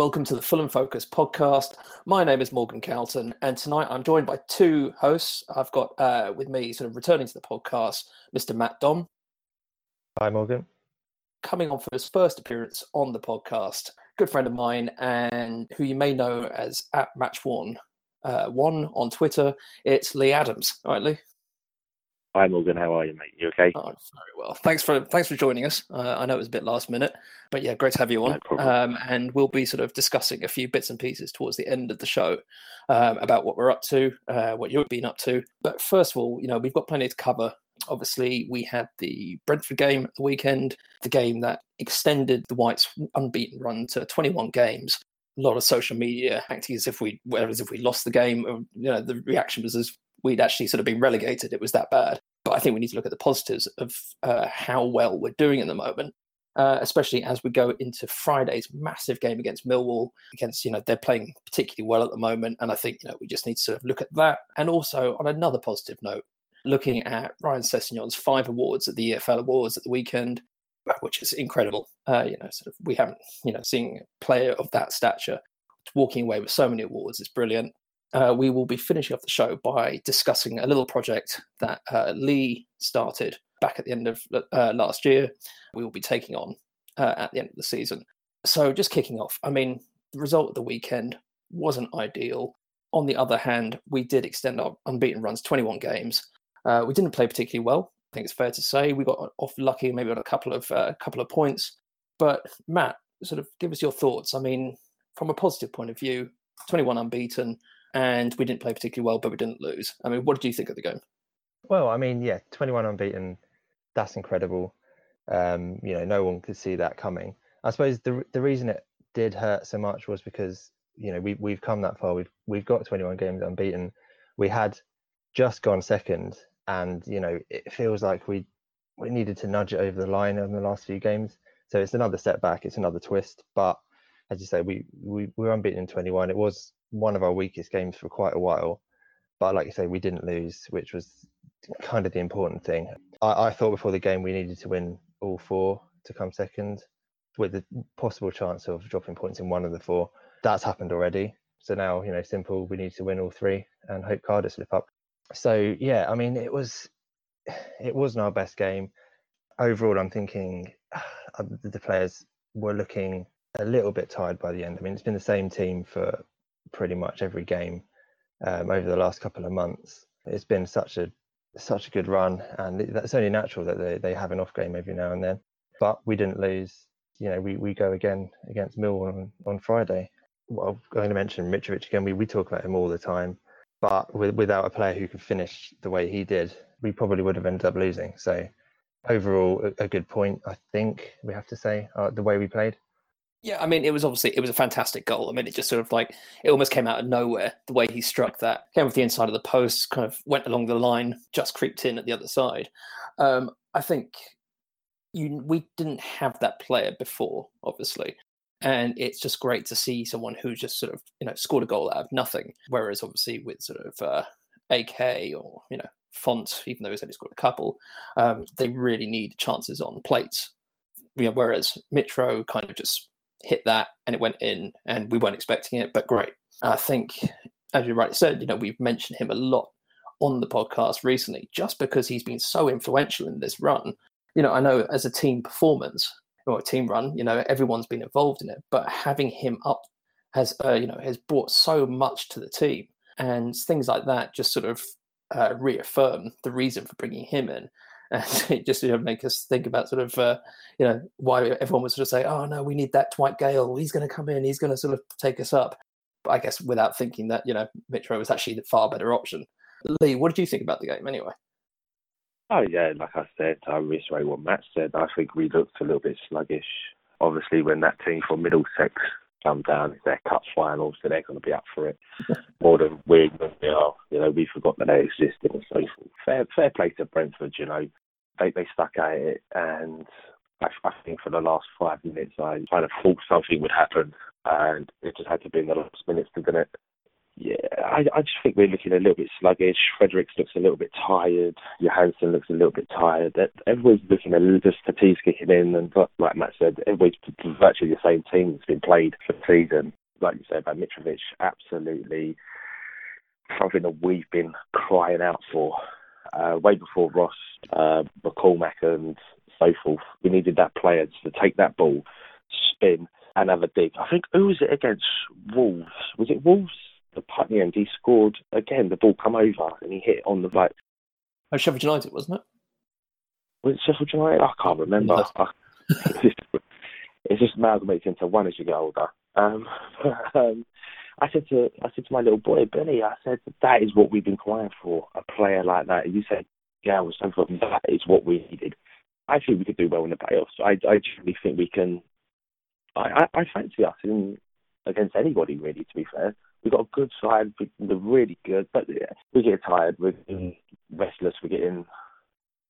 Welcome to the Fulham Focus podcast. My name is Morgan Calton, and tonight I'm joined by two hosts. I've got uh, with me, sort of returning to the podcast, Mr. Matt Dom. Hi, Morgan. Coming on for his first appearance on the podcast, good friend of mine, and who you may know as at Match One, uh, One on Twitter. It's Lee Adams. All right, Lee. Hi Morgan, how are you, mate? You okay? Oh, very well. Thanks for thanks for joining us. Uh, I know it was a bit last minute, but yeah, great to have you on. No um, and we'll be sort of discussing a few bits and pieces towards the end of the show um, about what we're up to, uh, what you've been up to. But first of all, you know, we've got plenty to cover. Obviously, we had the Brentford game at the weekend, the game that extended the Whites' unbeaten run to 21 games. A lot of social media acting as if we, as if we lost the game. You know, the reaction was as we'd actually sort of been relegated. It was that bad. But I think we need to look at the positives of uh, how well we're doing at the moment, uh, especially as we go into Friday's massive game against Millwall. Against you know they're playing particularly well at the moment, and I think you know we just need to sort of look at that. And also on another positive note, looking at Ryan Sessegnon's five awards at the EFL Awards at the weekend, which is incredible. Uh, you know, sort of we haven't you know seen a player of that stature walking away with so many awards is brilliant uh, we will be finishing off the show by discussing a little project that uh, Lee started back at the end of uh, last year. We will be taking on uh, at the end of the season. So, just kicking off, I mean, the result of the weekend wasn't ideal. On the other hand, we did extend our unbeaten runs 21 games. Uh, we didn't play particularly well. I think it's fair to say we got off lucky, maybe on a couple of uh, couple of points. But Matt, sort of give us your thoughts. I mean, from a positive point of view, 21 unbeaten, and we didn't play particularly well, but we didn't lose. I mean, what did you think of the game? Well, I mean, yeah, 21 unbeaten, that's incredible. Um, you know, no one could see that coming. I suppose the the reason it did hurt so much was because you know we we've come that far. We've we've got 21 games unbeaten. We had just gone second, and you know it feels like we we needed to nudge it over the line in the last few games. So it's another setback. It's another twist. But as you say, we we, we were unbeaten in 21. It was one of our weakest games for quite a while. But like you say, we didn't lose, which was kind of the important thing. I, I thought before the game we needed to win all four to come second, with the possible chance of dropping points in one of the four. That's happened already. So now, you know, simple, we need to win all three and hope Cardiff slip up. So yeah, I mean, it was it wasn't our best game. Overall, I'm thinking uh, the players were looking a little bit tired by the end. I mean, it's been the same team for pretty much every game um, over the last couple of months. It's been such a such a good run, and that's only natural that they, they have an off game every now and then. But we didn't lose. You know, we, we go again against Millwall on, on Friday. Well, I'm going to mention Mitrovic again. We, we talk about him all the time, but with, without a player who could finish the way he did, we probably would have ended up losing. So overall, a, a good point. I think we have to say uh, the way we played. Yeah, I mean, it was obviously it was a fantastic goal. I mean, it just sort of like it almost came out of nowhere the way he struck that. Came with the inside of the post, kind of went along the line, just creeped in at the other side. Um, I think you we didn't have that player before, obviously, and it's just great to see someone who just sort of you know scored a goal out of nothing. Whereas obviously with sort of uh, AK or you know Font, even though he's only scored a couple, um, they really need chances on plates. You know, whereas Mitro kind of just hit that and it went in and we weren't expecting it, but great. I think, as you rightly said, you know, we've mentioned him a lot on the podcast recently just because he's been so influential in this run. You know, I know as a team performance or a team run, you know, everyone's been involved in it, but having him up has, uh, you know, has brought so much to the team and things like that just sort of uh, reaffirm the reason for bringing him in and it just you know make us think about sort of uh, you know why everyone would sort of say, oh no, we need that Dwight Gayle. He's going to come in. He's going to sort of take us up. But I guess without thinking that you know Mitro was actually the far better option. Lee, what did you think about the game anyway? Oh yeah, like I said, I reiterate what Matt said. I think we looked a little bit sluggish. Obviously, when that team from Middlesex come down, it's their cup final, so they're going to be up for it more than we, we are. You know, we forgot that they existed and so forth. Fair, fair play to Brentford. You know, they they stuck at it, and I, I think for the last five minutes, I kind of thought something would happen, and it just had to be in the last minutes, didn't it? yeah, I, I just think we're looking a little bit sluggish. Fredericks looks a little bit tired. Johansen looks a little bit tired. Everyone's looking a little, just fatigue's kicking in. And like Matt said, everybody's virtually the same team that's been played for the season. Like you said about Mitrovic, absolutely something that we've been crying out for. Uh, way before Ross, uh, McCormack and so forth. We needed that player to take that ball, spin, and have a dig. I think who was it against Wolves? Was it Wolves? The Putney end, he scored again. The ball come over and he hit on the like. Oh, Sheffield United, wasn't it? Was it Sheffield United? I can't remember. it's just amalgamates into one as you get older. Um, um, I said to I said to my little boy Billy, I said that is what we've been crying for, a player like that. And You said, yeah, was so that is what we needed. I think we could do well in the playoffs. I I truly think we can. I, I, I fancy us in against anybody really. To be fair, we've got a good side. We're really good, but yeah, we get tired. We're getting restless. We're getting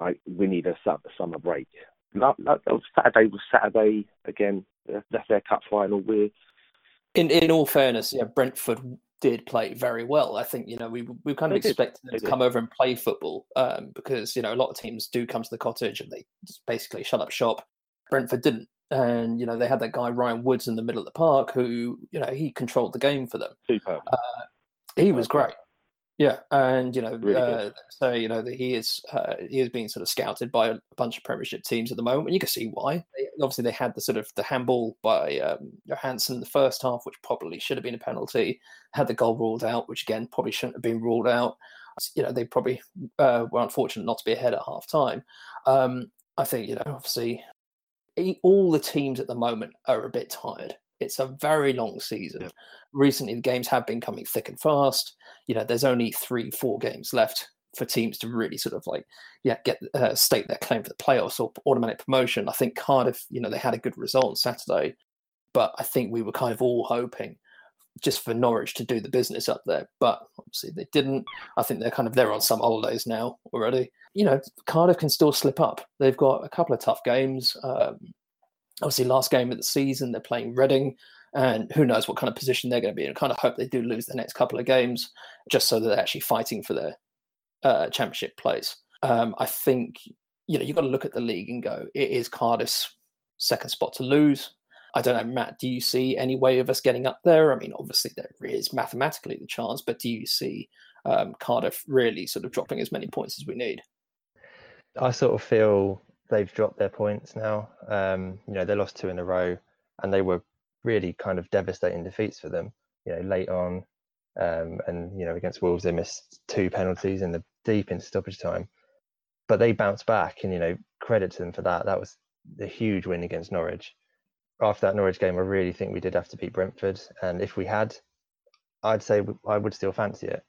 like we need a summer break. That was Saturday was Saturday again. That's their cup final. We're in in all fairness, yeah, Brentford did play very well. I think you know we we kind of expected them to come over and play football um, because you know a lot of teams do come to the cottage and they just basically shut up shop. Brentford didn't, and you know they had that guy Ryan Woods in the middle of the park who you know he controlled the game for them. Uh, he was great. Yeah, and you know, really uh, so you know that he is uh, he is being sort of scouted by a bunch of Premiership teams at the moment. And you can see why. They, obviously, they had the sort of the handball by um, Johansen in the first half, which probably should have been a penalty. Had the goal ruled out, which again probably shouldn't have been ruled out. You know, they probably uh, were unfortunate not to be ahead at half time. Um, I think you know, obviously, all the teams at the moment are a bit tired. It's a very long season. Recently, the games have been coming thick and fast. You know, there's only three, four games left for teams to really sort of like, yeah, get uh, stake their claim for the playoffs or automatic promotion. I think Cardiff, you know, they had a good result on Saturday, but I think we were kind of all hoping just for Norwich to do the business up there. But obviously they didn't. I think they're kind of they're on some holidays now already. You know, Cardiff can still slip up. They've got a couple of tough games. Um, obviously last game of the season they're playing Reading, and who knows what kind of position they're going to be in. I kind of hope they do lose the next couple of games, just so that they're actually fighting for their uh, championship place. Um, I think you know you've got to look at the league and go, it is Cardiff's second spot to lose. I don't know, Matt. Do you see any way of us getting up there? I mean, obviously there is mathematically the chance, but do you see um, Cardiff really sort of dropping as many points as we need? I sort of feel they've dropped their points now. Um, you know, they lost two in a row, and they were really kind of devastating defeats for them. You know, late on, um, and you know, against Wolves they missed two penalties in the deep into stoppage time, but they bounced back, and you know, credit to them for that. That was a huge win against Norwich. After that Norwich game, I really think we did have to beat Brentford, and if we had, I'd say I would still fancy it.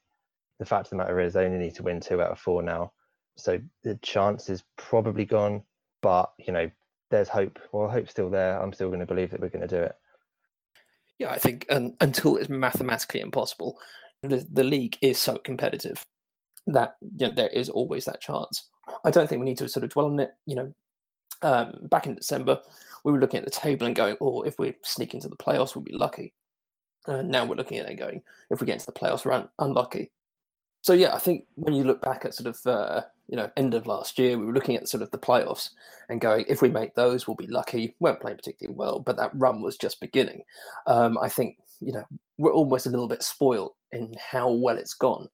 The fact of the matter is, they only need to win two out of four now, so the chance is probably gone but you know, there's hope. Well, hope's still there. I'm still going to believe that we're going to do it. Yeah, I think um, until it's mathematically impossible, the, the league is so competitive that you know, there is always that chance. I don't think we need to sort of dwell on it. You know, um, back in December, we were looking at the table and going, "Oh, if we sneak into the playoffs, we'll be lucky." And now we're looking at it going, "If we get into the playoffs, we're un- unlucky." So yeah, I think when you look back at sort of uh, you know end of last year, we were looking at sort of the playoffs and going, if we make those, we'll be lucky. We weren't playing particularly well, but that run was just beginning. Um, I think you know we're almost a little bit spoiled in how well it's gone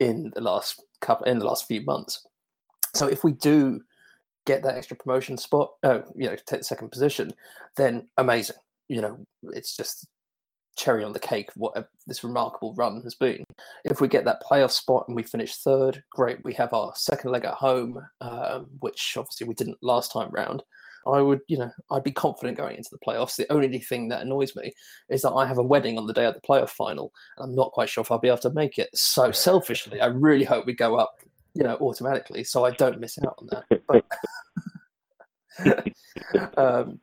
in the last couple in the last few months. So if we do get that extra promotion spot, uh, you know, take the second position, then amazing. You know, it's just cherry on the cake what this remarkable run has been. If we get that playoff spot and we finish third, great. We have our second leg at home, um, which obviously we didn't last time round. I would, you know, I'd be confident going into the playoffs. The only thing that annoys me is that I have a wedding on the day of the playoff final, and I'm not quite sure if I'll be able to make it. So selfishly, I really hope we go up, you know, automatically, so I don't miss out on that. But, um,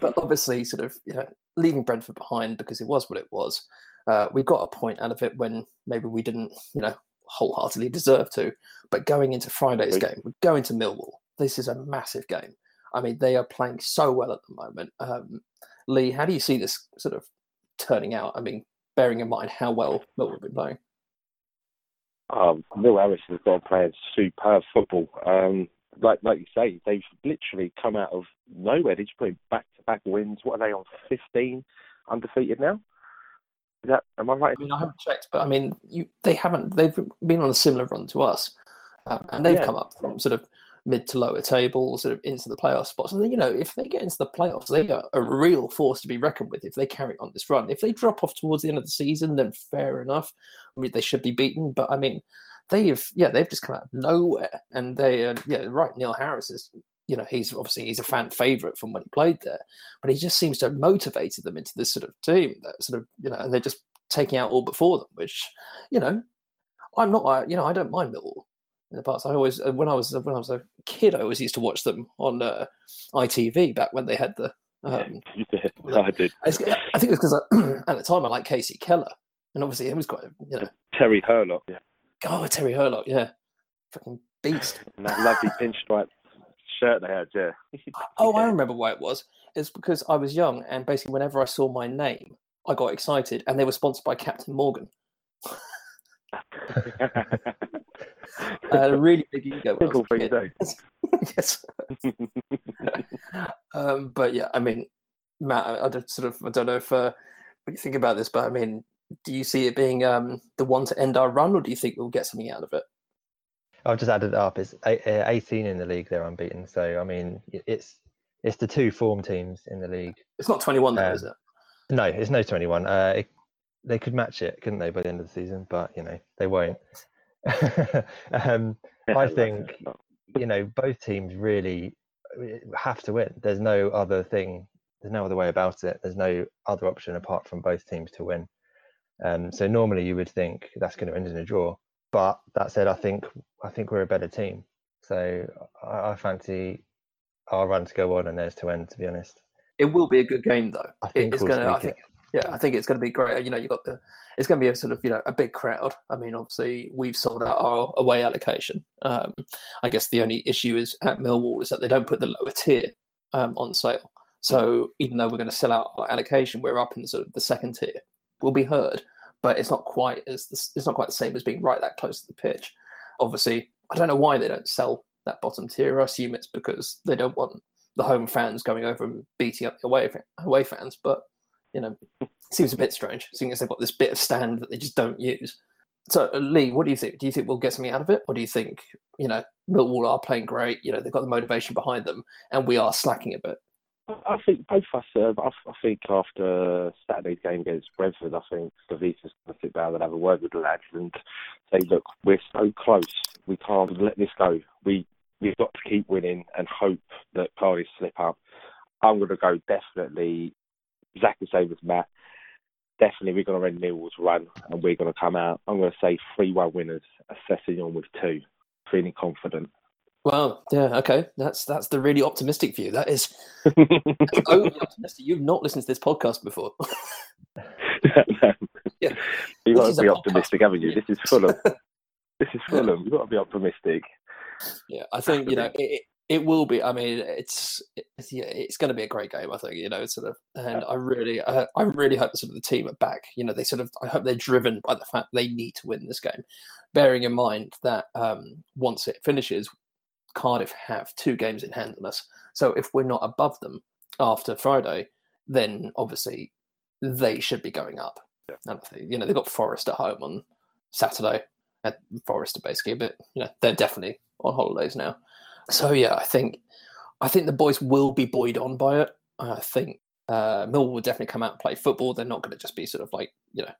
but obviously, sort of, you know, leaving Brentford behind because it was what it was. Uh, we got a point out of it when maybe we didn't, you know, wholeheartedly deserve to. But going into Friday's game, we're going to Millwall. This is a massive game. I mean, they are playing so well at the moment. Um, Lee, how do you see this sort of turning out? I mean, bearing in mind how well Millwall have been playing. Um, Neil Harris has got playing superb football. Um, like like you say, they've literally come out of nowhere. They're just put back to back wins. What are they on? Fifteen undefeated now. Is that am I right? I mean, I haven't checked, but I mean, you they haven't. They've been on a similar run to us, um, and they've Yeah. come up from sort of mid to lower table, sort of into the playoff spots. And then, you know, if they get into the playoffs, they are a real force to be reckoned with. If they carry on this run, if they drop off towards the end of the season, then fair enough. I mean, they should be beaten, but I mean, they've yeah, they've just come out of nowhere, and they uh, yeah, right. Neil Harris is. You know, he's obviously he's a fan favorite from when he played there, but he just seems to have motivated them into this sort of team that sort of you know, and they're just taking out all before them, which, you know, I'm not, I, you know, I don't mind Millwall in the past. I always, uh, when I was when I was a kid, I always used to watch them on uh, ITV back when they had the. Um, Yeah, I did. I think it was because at the time I liked Kasey Keller, and obviously he was quite, you know, Terry Hurlock. Yeah. Oh Terry Hurlock, yeah, fucking beast. And that lovely pinstripe shirt they had. Yeah. Oh, I remember why it was. It's because I was young, and basically whenever I saw my name, I got excited, and they were sponsored by Captain Morgan. I had a really big ego. When I was yes. um, but yeah, I mean, Matt, I, I sort of, I don't know if uh, what you think about this, but I mean, do you see it being um, the one to end our run, or do you think we'll get something out of it? I've just added it up. It's uh, 18 in the league. They're unbeaten. So I mean, it's it's the two form teams in the league. It's not twenty-one, though, Um, is it? No, it's no 21. Uh, it, they could match it, couldn't they, by the end of the season? But you know, they won't. um, I think you know both teams really uh, have to win. There's no other thing. There's no other way about it. There's no other option apart from both teams to win. Um, so normally you would think that's going to end in a draw. But that said, I think I think we're a better team. So I, I fancy our run to go on and theirs to end. To be honest, It will be a good game, though. I think it's we'll gonna. I think. it. Yeah, I think it's going to be great. You know, you got the. It's going to be a sort of you know a big crowd. I mean, obviously we've sold out our away allocation. Um, I guess the only issue is at Millwall is that they don't put the lower tier um, on sale. So even though we're going to sell out our allocation, we're up in sort of the second tier. We'll be heard, but it's not quite as the, it's not quite the same as being right that close to the pitch. Obviously, I don't know why they don't sell that bottom tier. I assume it's because they don't want the home fans going over and beating up the away away fans. But you know, it seems a bit strange, seeing as they've got this bit of stand that they just don't use. So, uh, Lee, what do you think? Do you think we'll get something out of it, or do you think you know Millwall are playing great? You know, they've got the motivation behind them, and we are slacking a bit. I think both of us. Uh, I, think after Saturday's game against Brentford, I think Slavisa's going to sit down and have a word with the lads and say, "Look, we're so close. We can't let this go. We we've got to keep winning and hope that Cardiff slip up." I'm going to go definitely exactly the same as Matt. Definitely, we're going to run Millwall's run and we're going to come out. I'm going to say three-one winners, assessing on with two. Feeling confident. Well, yeah, okay, that's that's the really optimistic view. That is overly optimistic. You've not listened to this podcast before. Yeah. You've got to be podcast optimistic, haven't you? This is Fulham. this is Fulham. You've got to be optimistic. Yeah, I think you know it, it, will be. I mean, it's it's yeah, it's going to be a great game. I think you know, sort of, and I really, I, I really hope sort of the team are back. You know, they sort of, I hope they're driven by the fact they need to win this game, bearing in mind that um, once it finishes, Cardiff have two games in hand on us. So if we're not above them after Friday, then obviously they should be going up. And I you know, they've got Forest at home on Saturday. at Forest basically but you know, they're definitely on holidays now. So yeah, I think I think the boys will be buoyed on by it. I think uh, Millwall will definitely come out and play football. They're not going to just be sort of like you know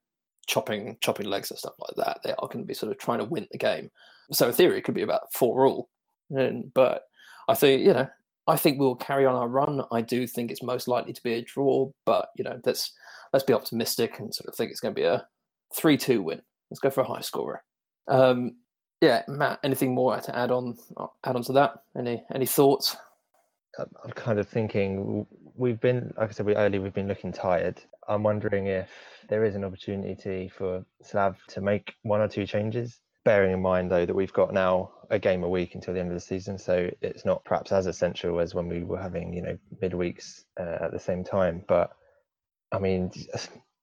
chopping chopping legs and stuff like that. They are going to be sort of trying to win the game. So in theory, it could be about four all. And, but I think you know I think we'll carry on our run. I do think it's most likely to be a draw, but you know let's let's be optimistic and sort of think it's going to be a three-two win. Let's go for a high scorer. Um, yeah, Matt. Anything more to add on add on to that? Any any thoughts? I'm kind of thinking we've been, like I said we- earlier, we've been looking tired. I'm wondering if there is an opportunity for Slav to make one or two changes, bearing in mind though that we've got now a game a week until the end of the season, so it's not perhaps as essential as when we were having, you know, midweeks uh, at the same time. But I mean,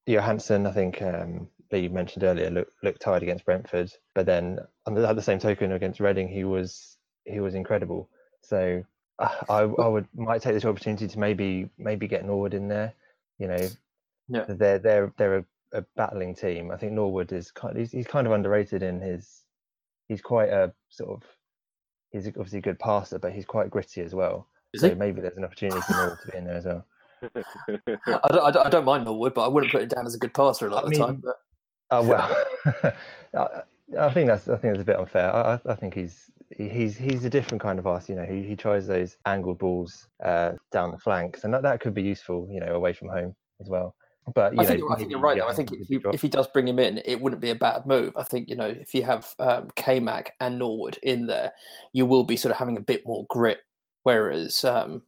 Johansen, I think um, Lee mentioned earlier, looked looked tired against Brentford, but then at the same token against Reading, he was he was incredible. So uh, I, I would might take this opportunity to maybe maybe get Norwood in there. You know, yeah. they're they're they're a, a battling team. I think Norwood is kind he's, he's kind of underrated in his he's quite a sort of he's obviously a good passer, but he's quite gritty as well. Is so he? maybe there's an opportunity for Norwood to be in there as well. I don't, I don't, I don't mind Norwood, but I wouldn't put it down as a good passer a lot I of the time. mean, But Oh well, I, I think that's I think that's a bit unfair. I, I I think he's he's he's a different kind of arse. You know, he, he tries those angled balls uh, down the flanks, and that, that could be useful. You know, away from home as well. But you I know, think, I think you're right. Though. I think if, you, if he does bring him in, it wouldn't be a bad move. I think you know if you have um, K-Mac and Norwood in there, you will be sort of having a bit more grit. Whereas um,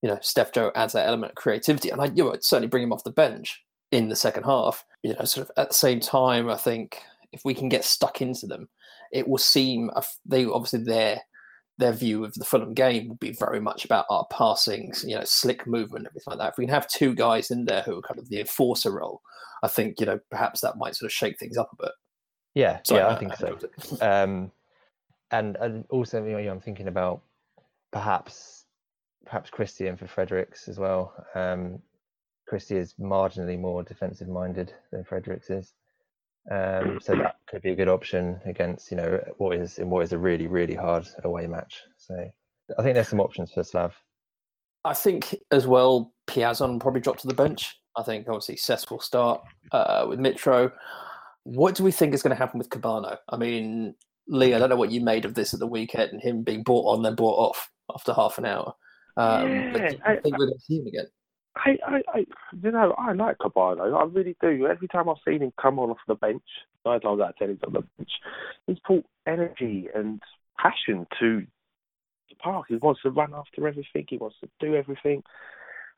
you know Steph Joe adds that element of creativity, and I you know, certainly bring him off the bench in the second half. You know, sort of at the same time, I think if we can get stuck into them, it will seem they obviously their their view of the Fulham game will be very much about our passing, you know, slick movement, everything like that. If we can have two guys in there who are kind of the enforcer role, I think you know perhaps that might sort of shake things up a bit. Yeah, Sorry, yeah, I I- think so. Um, and and also, you know, I'm thinking about perhaps perhaps Christian for Fredericks as well. Um, Christie is marginally more defensive minded than Fredericks is. Um, so that could be a good option against you know what is in what is a really really hard away match. So I think there's some options for Slav. I think as well, Piazon probably drop to the bench. I think obviously Cess will start uh, with Mitro. What do we think is going to happen with Kebano? I mean, Lee, I don't know what you made of this at the weekend and him being brought on then brought off after half an hour. Um, but Yeah, do you I- think we're going to see him again? I, I, I, you know, I like Kebano. I really do. Every time I've seen him come on off the bench, nine times out of ten he's on the bench, he's brought energy and passion to the park. He wants to run after everything. He wants to do everything.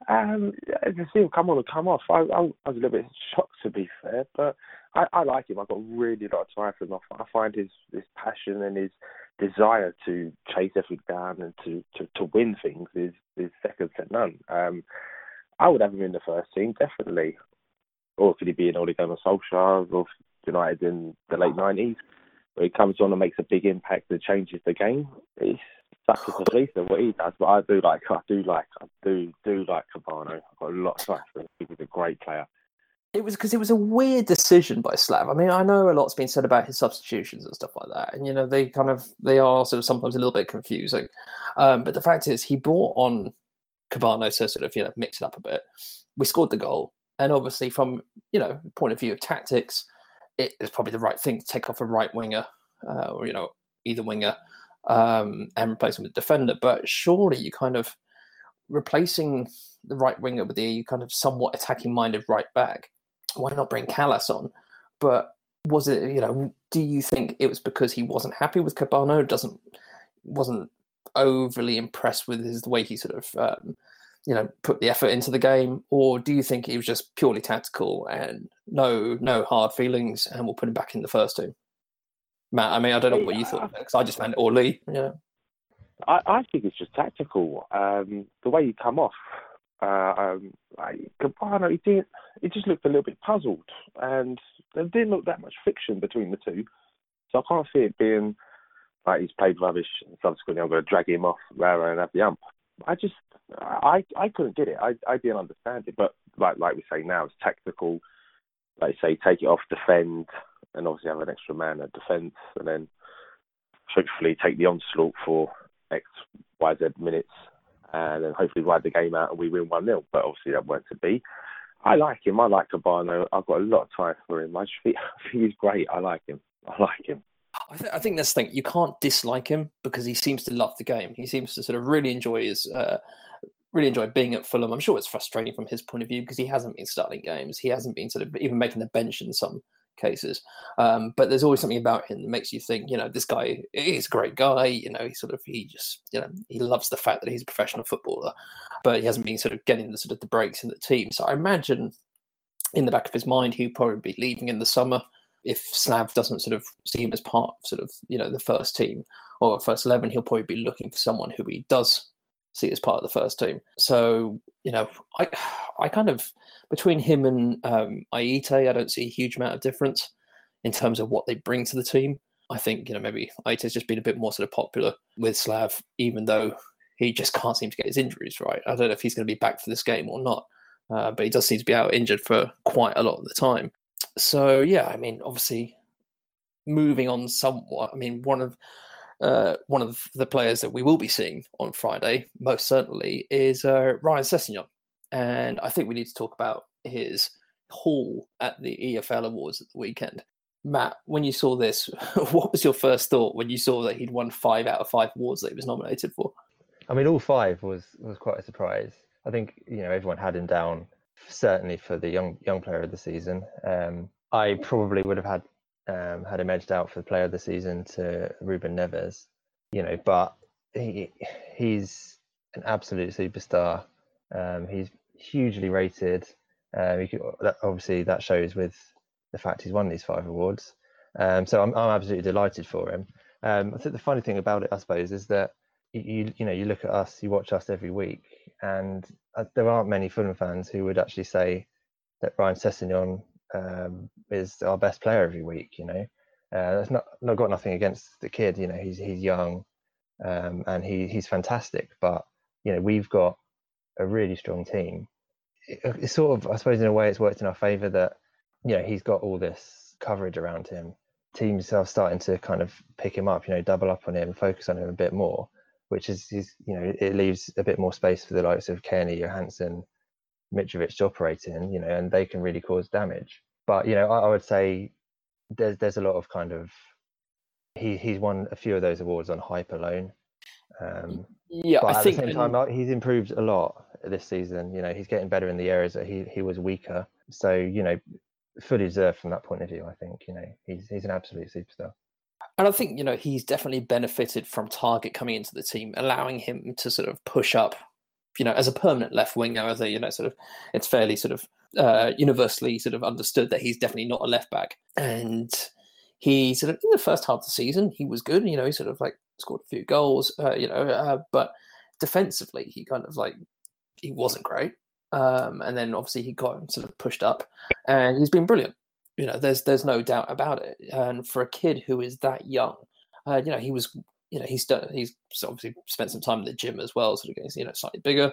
Um, to see him come on and come off, I, I, I was a little bit shocked to be fair, but I, I like him. I've got really lot of time for him. I, I find his his passion and his desire to chase everything down and to, to, to win things is, is second to none. Um, I would have him in the first team, definitely. Or could he be an Ole Gunnar Solskjaer of United in the late 90s, where he comes on and makes a big impact and changes the game? He's such a police at what he does, but I do like, I do like, I do, do like Kebano. I've got a lot of time for him. He's a great player. It was because it was a weird decision by Slav. I mean, I know a lot's been said about his substitutions and stuff like that, and you know they kind of they are sort of sometimes a little bit confusing. Um, but the fact is, he brought on Kebano to sort of you know mix it up a bit. We scored the goal, and obviously from you know point of view of tactics, it is probably the right thing to take off a right winger, uh, or you know either winger, um, and replace him with a defender. But surely you kind of replacing the right winger with the kind of somewhat attacking minded right back. Why not bring Kalas on? But was it you know? Do you think it was because he wasn't happy with Kebano? Doesn't wasn't overly impressed with his the way he sort of um, you know put the effort into the game, or do you think he was just purely tactical and no no hard feelings, and we'll put him back in the first team? Matt, I mean, I don't know what you thought because I just meant or Lee. Yeah, I, I think it's just tactical. Um, the way you come off, uh, um, he didn't. He just looked a little bit puzzled, and there didn't look that much friction between the two. So I can't see it being like he's played rubbish and subsequently I'm going to drag him off rather than have the ump. I just, I, I couldn't get it. I, I didn't understand it. But like, like we say now, it's tactical. Like say, take it off, defend, and obviously have an extra man at defence, and then hopefully take the onslaught for X, Y, Z minutes, and then hopefully ride the game out and we win 1 0. But obviously that weren't to be. I like him. I like Kebano. I've got a lot of time for him. I just think he's great. I like him. I like him. I, th- I think that's the thing. You can't dislike him because he seems to love the game. He seems to sort of really enjoy his, uh, really enjoy being at Fulham. I'm sure it's frustrating from his point of view because he hasn't been starting games. He hasn't been sort of even making the bench in some cases. Um, but there's always something about him that makes you think, you know, this guy is a great guy. You know, he sort of he just, you know, he loves the fact that he's a professional footballer, but he hasn't been sort of getting the sort of the breaks in the team. So I imagine in the back of his mind he'd probably be leaving in the summer if Slav doesn't sort of see him as part of sort of you know the first team or first eleven, he'll probably be looking for someone who he does see as part of the first team. So you know, I I kind of between him and um, Ayité, I don't see a huge amount of difference in terms of what they bring to the team. I think you know maybe Ayite's just been a bit more sort of popular with Slav, even though he just can't seem to get his injuries right. I don't know if he's going to be back for this game or not, uh, but he does seem to be out injured for quite a lot of the time. So yeah, I mean, obviously, moving on somewhat. I mean, one of uh, one of the players that we will be seeing on Friday, most certainly, is uh, Ryan Sessegnon. And I think we need to talk about his haul at the EFL Awards at the weekend. Matt, when you saw this, what was your first thought when you saw that he'd won five out of five awards that he was nominated for? I mean, all five was was quite a surprise. I think you know everyone had him down certainly for the young young player of the season. Um, I probably would have had um, had him edged out for the player of the season to Ruben Neves, you know, but he he's an absolute superstar. Um, he's hugely rated. Um, could, that, obviously, that shows with the fact he's won these five awards. Um, so I'm, I'm absolutely delighted for him. Um, I think the funny thing about it, I suppose, is that you you know you look at us, you watch us every week, and uh, there aren't many Fulham fans who would actually say that Ryan Sessegnon um, is our best player every week. You know, uh, that's not not got nothing against the kid. You know, he's he's young, um, and he he's fantastic. But you know, we've got a really strong team. It, it's sort of, I suppose, in a way, it's worked in our favour that you know he's got all this coverage around him. Teams are starting to kind of pick him up. You know, double up on him, focus on him a bit more. Which is, is you know, it leaves a bit more space for the likes of Cairney, Johansen, Mitrovic to operate in, you know, and they can really cause damage. But you know, I, I would say there's there's a lot of kind of he he's won a few of those awards on hype alone. Um, yeah, but I at think the same time, he's improved a lot this season. You know, he's getting better in the areas that he he was weaker. So you know, fully deserved from that point of view. I think you know he's he's an absolute superstar. And I think you know he's definitely benefited from Targett coming into the team, allowing him to sort of push up you know, as a permanent left winger, as a you know, sort of, it's fairly sort of uh, universally sort of understood that he's definitely not a left back. And he sort of in the first half of the season he was good. You know, he sort of like scored a few goals. Uh, you know, uh, but defensively he kind of like he wasn't great. Um, and then obviously he got sort of pushed up, and he's been brilliant. You know, there's there's no doubt about it. And for a kid who is that young, uh, you know, he was you know he's done he's obviously spent some time in the gym as well, sort of getting you know slightly bigger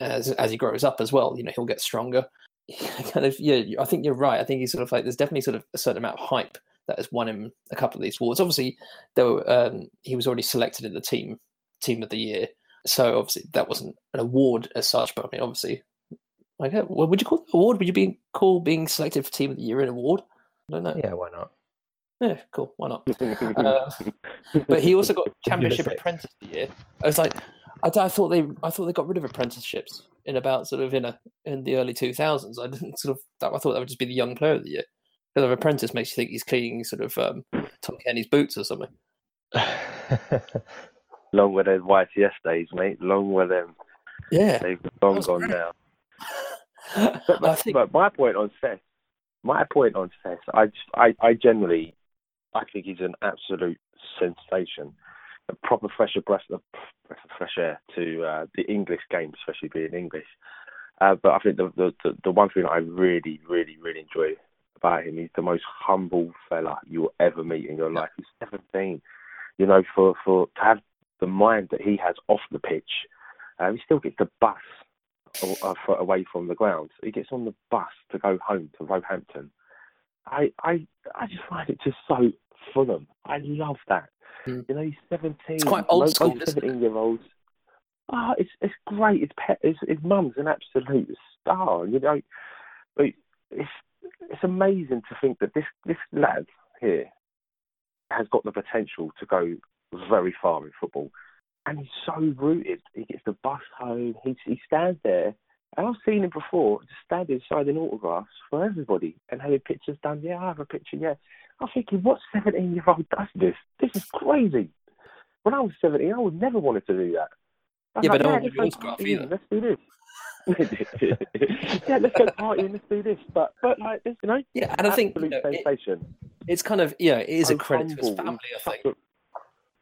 as as he grows up as well. You know he'll get stronger. kind of yeah, I think you're right. I think he's sort of like there's definitely sort of a certain amount of hype that has won him a couple of these awards. Obviously, though um, he was already selected in the team team of the year, so obviously that wasn't an award as such. But I mean, obviously, like what would you call it award? Would you be call being selected for team of the year an award? I don't know. Yeah, why not? Yeah, cool. Why not? uh, but he also got championship apprentice of the year. I was like, I, I, thought they, I thought they got rid of apprenticeships in about sort of in a in the early two thousands. I didn't sort of, I thought that would just be the young player of the year. Because an apprentice makes you think he's cleaning sort of um, Tom Cairney's boots or something. Long with those YTS days, mate. Long with them. Yeah, they've long gone great. now. But, but, think... but my point on Seth, my point on Seth, I, just, I, I generally I think he's an absolute sensation. A proper fresh breath of, breath of fresh air to uh, the English game, especially being English. Uh, but I think the, the, the the one thing that I really, really, really enjoy about him, he's the most humble fella you'll ever meet in your life. He's 17. You know, for for to have the mind that he has off the pitch, uh, he still gets the bus uh, away from the ground. He gets on the bus to go home to Roehampton. I I I just find it just so Fulham. I love that. Mm. You know, he's 17. It's quite old school. 17 year olds. Ah, oh, it's it's great. His pet, his, his mum's an absolute star. You know, but it's it's amazing to think that this this lad here has got the potential to go very far in football, and he's so rooted. He gets the bus home. He he stands there and I've seen him before, just standing signing autographs for everybody and having pictures done. Yeah, I have a picture, yeah. I'm thinking, what 17 year old does this? This is crazy. When I was 17, I would never wanted to do that. Yeah, like, but no one would autograph either. Let's do this. yeah, let's go party and let's do this. But but like this, you know. Yeah, and I think you know, it, it's kind of yeah, it is so a credit humble, to his family. I think.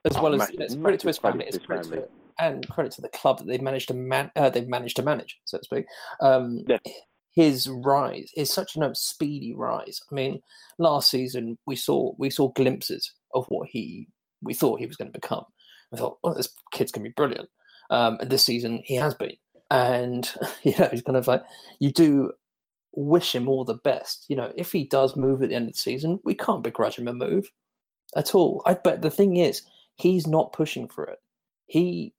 As Oh, well as it's credit to his family, it's credit family. to, and credit to the club that they've managed to man, uh, they've managed to manage, so to speak. Um, Yeah. His rise is such a speedy rise. I mean, last season we saw we saw glimpses of what he we thought he was going to become. I thought, well, this kid's going to be brilliant. Um, and this season he has been, and you know, he's kind of like you do wish him all the best. You know, if he does move at the end of the season, we can't begrudge him a move at all. I but the thing is, he's not pushing for it. He,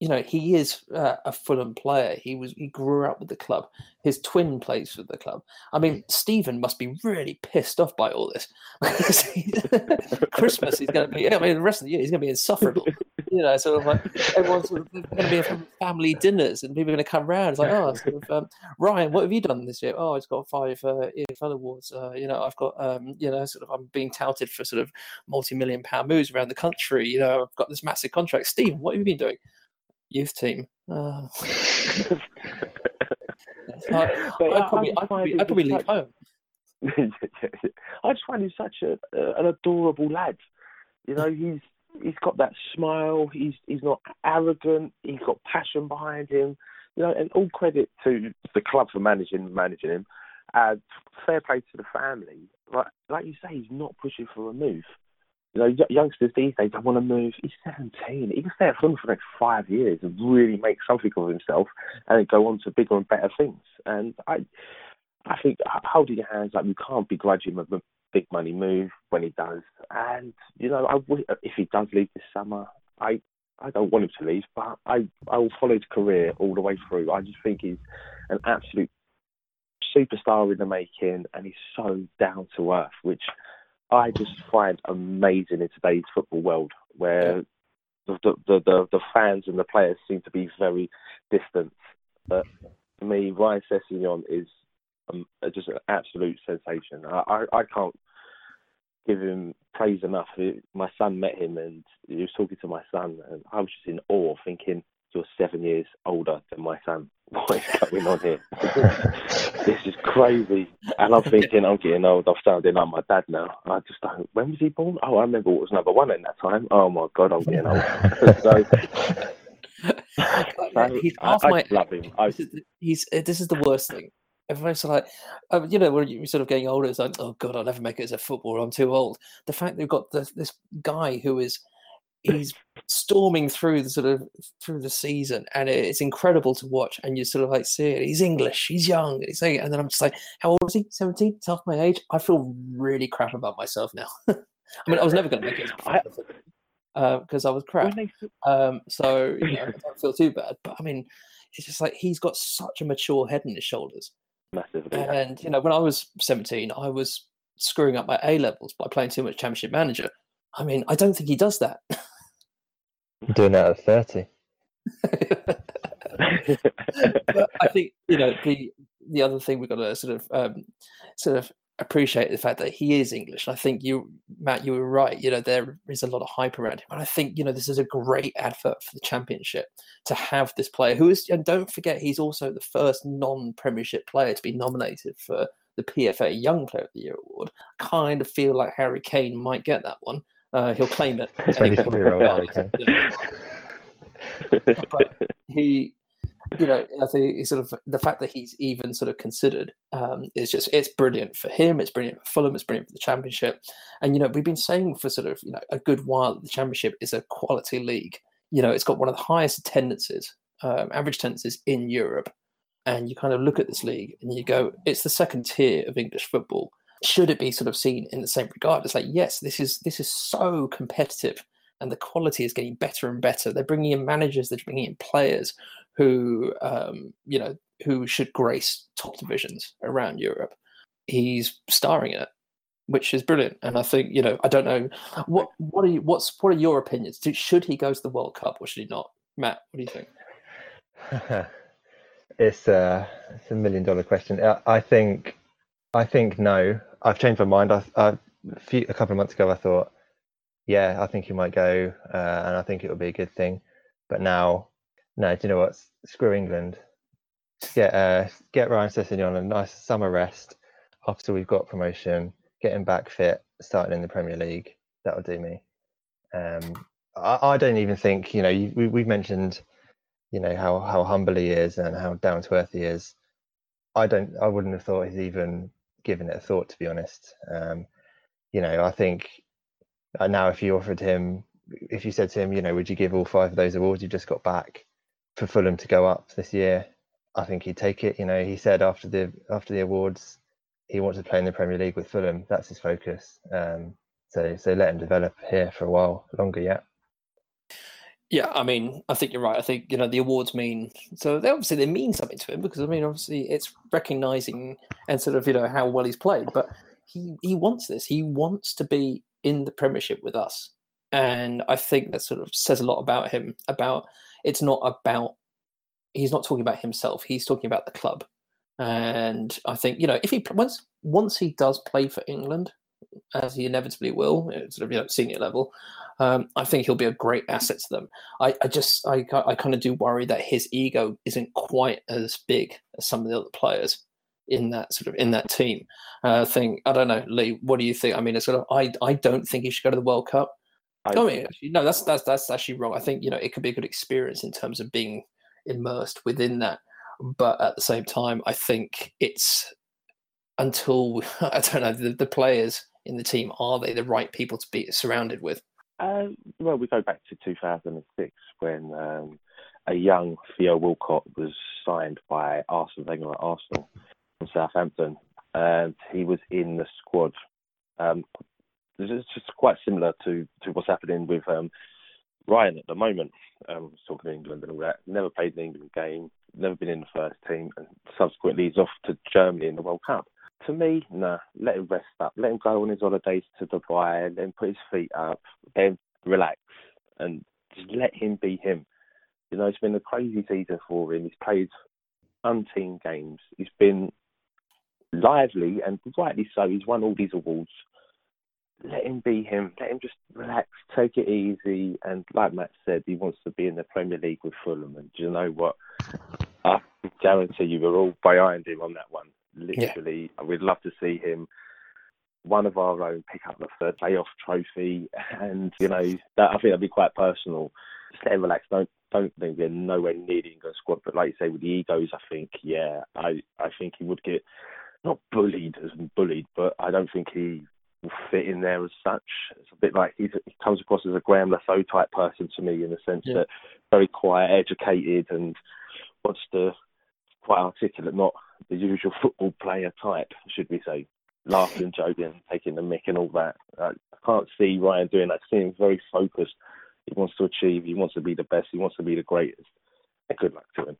you know, he is uh, a Fulham player. He was he grew up with the club. His twin plays for the club. I mean, Steven must be really pissed off by all this. He's- Christmas is going to be. I mean, the rest of the year he's going to be insufferable. You know, sort of like everyone's sort of, going to be having family dinners and people are going to come round. It's like, oh, sort of, um, Ryan, what have you done this year? Oh, I've got five uh, EFL awards. Uh, you know, I've got, um, you know, sort of, I'm being touted for sort of multi-million pound moves around the country. You know, I've got this massive contract. Steven, what have you been doing? Youth team. Uh, I, I'd probably, I I'd probably, I'd probably leave home. I just find him such a, a, an adorable lad. You know, he's he's got that smile. He's he's not arrogant. He's got passion behind him. You know, and all credit to the club for managing managing him. Uh, fair play to the family. Like like you say, he's not pushing for a move. You know, youngsters these days don't want to move. He's 17. He can stay at Fulham for the next five years and really make something of himself, and go on to bigger and better things. And I, I think holding your hands up, you can't begrudge him big money move when he does. And you know, I w- if he does leave this summer, I I don't want him to leave, but I I will follow his career all the way through. I just think he's an absolute superstar in the making, and he's so down to earth, which I just find amazing in today's football world, where the the the, the, fans and the players seem to be very distant. But for me, Ryan Sessegnon is um, just an absolute sensation. I, I, I can't give him praise enough. It- My son met him and he was talking to my son, and I was just in awe, thinking, "You're seven years older than my son. What is going on here? this is crazy." And I'm thinking, I'm getting old. I'm sounding like my dad now. I just don't. When was he born? Oh, I remember what was number one at that time. Oh my god, I'm getting old. so, so he's I, my love him. I, this is, he's this is the worst thing. Everyone's like, um, you know, when you're sort of getting older, it's like, oh god, I'll never make it as a footballer. I'm too old. The fact they've got this, this guy who is he's storming through the sort of through the season, and it- it's incredible to watch. And you sort of like see it. He's English. He's young. And he's saying, and then I'm just like, how old is he? Seventeen. Half my age. I feel really crap about myself now. I mean, I was never going to make it as a I- because was crap. Um, so you know, I don't feel too bad. But I mean, it's just like he's got such a mature head on his shoulders. Massively. And you know, when I was 17, I was screwing up my A levels by playing too much Championship Manager. I mean, I don't think he does that. Doing that at 30. but I think you know the the other thing we've got to sort of um, sort of appreciate the fact that he is English. And I think you, Matt, you were right. You know, there is a lot of hype around him, and I think you know this is a great advert for the championship to have this player who is. And don't forget, he's also the first non-Premiership player to be nominated for the PFA Young Player of the Year award. Kind of feel like Harry Kane might get that one. Uh, he'll claim it. 24-year-old Harry Kane. but he you know i think sort of the fact that he's even sort of considered um is just it's brilliant for him it's brilliant for fulham it's brilliant for the championship. And you know we've been saying for sort of you know a good while that the championship is a quality league. You know it's got one of the highest attendances um, average attendances in europe. And you kind of look at this league and you go it's the second tier of english football. Should it be sort of seen in the same regard? It's like yes this is this is so competitive and the quality is getting better and better. They're bringing in managers, they're bringing in players who, um, you know, who should grace top divisions around Europe. He's starring in it, which is brilliant. And I think, you know, I don't know what what are you, what's what are your opinions? Should he go to the World Cup or should he not? Matt, what do you think? it's a it's a million dollar question. I, I think I think no. I've changed my mind. I, I a, a couple of months ago I thought, yeah, I think he might go, uh, and I think it would be a good thing. But now, no. Do you know what? Screw England. Get uh, get Ryan Sessegnon a nice summer rest after we've got promotion. Get him back fit, starting in the Premier League. That'll do me. Um, I, I don't even think you know. You, we we mentioned you know how how humble he is and how down to earth he is. I don't. I wouldn't have thought he's even given it a thought, to be honest. Um, you know, I think uh, now if you offered him, if you said to him, you know, would you give all five of those awards you just got back for Fulham to go up this year? I think he'd take it. You know, he said after the after the awards, he wants to play in the Premier League with Fulham. That's his focus. Um, so so let him develop here for a while longer yet. Yeah, I mean, I think you're right. I think you know the awards mean so. They obviously they mean something to him because I mean, obviously it's recognizing and sort of you know how well he's played. But he he wants this. He wants to be in the Premiership with us, and I think that sort of says a lot about him. About it's not about he's not talking about himself. He's talking about the club, and I think you know if he once once he does play for England, as he inevitably will, sort of you know senior level, um, I think he'll be a great asset to them. I, I just I I kind of do worry that his ego isn't quite as big as some of the other players in that sort of in that team. Uh, thing I don't know, Lee. What do you think? I mean, it's sort of I I don't think he should go to the World Cup. I, I mean, actually, no, that's that's that's actually wrong. I think you know it could be a good experience in terms of being immersed within that, but at the same time, I think it's until I don't know the, the players in the team are they the right people to be surrounded with? Uh, well, we go back to 2006 when um, a young Theo Walcott was signed by Arsène Wenger at Arsenal from Southampton, and he was in the squad. Um, it's just quite similar to, to what's happening with um, Ryan at the moment. Um, talking England and all that. Never played an England game, never been in the first team, and subsequently he's off to Germany in the World Cup to me, nah, let him rest up. Let him go on his holidays to Dubai, let him put his feet up, then relax and just let him be him. You know, it's been a crazy season for him. He's played umpteen games. He's been lively and rightly so. He's won all these awards. Let him be him. Let him just relax, take it easy. And like Matt said, he wants to be in the Premier League with Fulham. And do you know what? I guarantee you we're all behind him on that one. Literally, yeah. we'd love to see him one of our own pick up the third playoff trophy, and you know that I think that'd be quite personal. Just let him relax. Don't don't think we're nowhere near the England squad, but like you say, with the egos, I think yeah, I I think he would get not bullied as bullied, but I don't think he will fit in there as such. It's a bit like he's, he comes across as a Graeme Le type person to me in the sense yeah. that very quiet, educated, and wants to quite articulate, not the usual football player type, should we say, laughing, joking, taking the mick and all that. I, can't see Ryan doing that. I see him very focused. He wants to achieve. He wants to be the best. He wants to be the greatest. And good luck to him.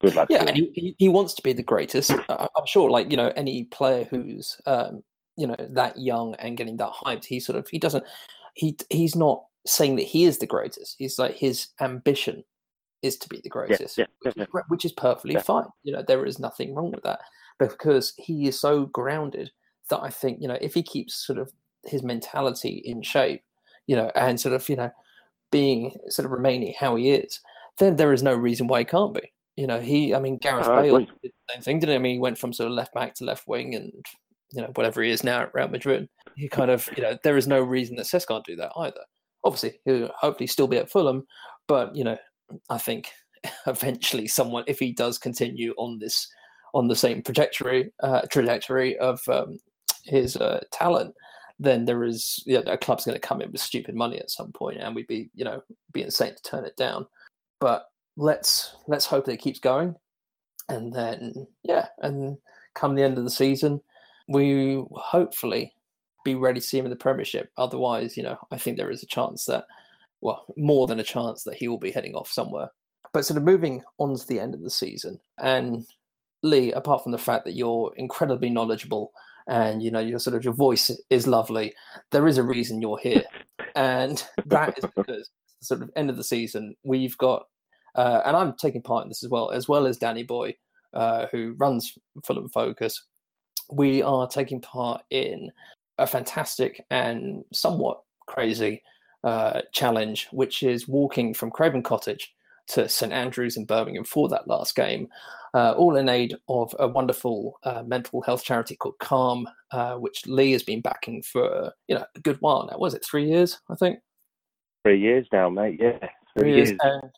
Good luck. To him. Yeah, and he, he wants to be the greatest. I'm sure, like you know, any player who's um, you know that young and getting that hyped, he sort of he doesn't he he's not saying that he is the greatest. He's like his ambition is to be the greatest, yeah, yeah, yeah, which is perfectly fine. You know, there is nothing wrong with that because he is so grounded that I think, you know, if he keeps sort of his mentality in shape, you know, and sort of, you know, being sort of remaining how he is, then there is no reason why he can't be. You know, he, I mean, Gareth uh, Bale did the same thing, didn't he? I mean, he went from sort of left back to left wing and, you know, whatever he is now at Real Madrid. He kind of, you know, there is no reason that Cesc can't do that either. Obviously, he'll hopefully still be at Fulham, but, you know, I think eventually someone, if he does continue on this on the same trajectory uh, trajectory of um, his uh, talent, then there is you know, a club's going to come in with stupid money at some point, and we'd be you know be insane to turn it down. But let's let's hope that it keeps going, and then yeah, and come the end of the season, we hopefully be ready to see him in the Premiership. Otherwise, you know, I think there is a chance that well, more than a chance that he will be heading off somewhere. But sort of moving on to the end of the season, and Lee, apart from the fact that you're incredibly knowledgeable and you know your sort of your voice is lovely, there is a reason you're here, and that is because sort of end of the season we've got, uh, and I'm taking part in this as well, as well as Danny Boy, uh, who runs Fulham Focus. We are taking part in a fantastic and somewhat crazy uh, challenge, which is walking from Craven Cottage to St Andrews in Birmingham for that last game, uh, all in aid of a wonderful uh, mental health charity called Calm, uh, which Lee has been backing for you know a good while now. Was it three years? I think. Three years now, mate. Yeah, three, three years. years. And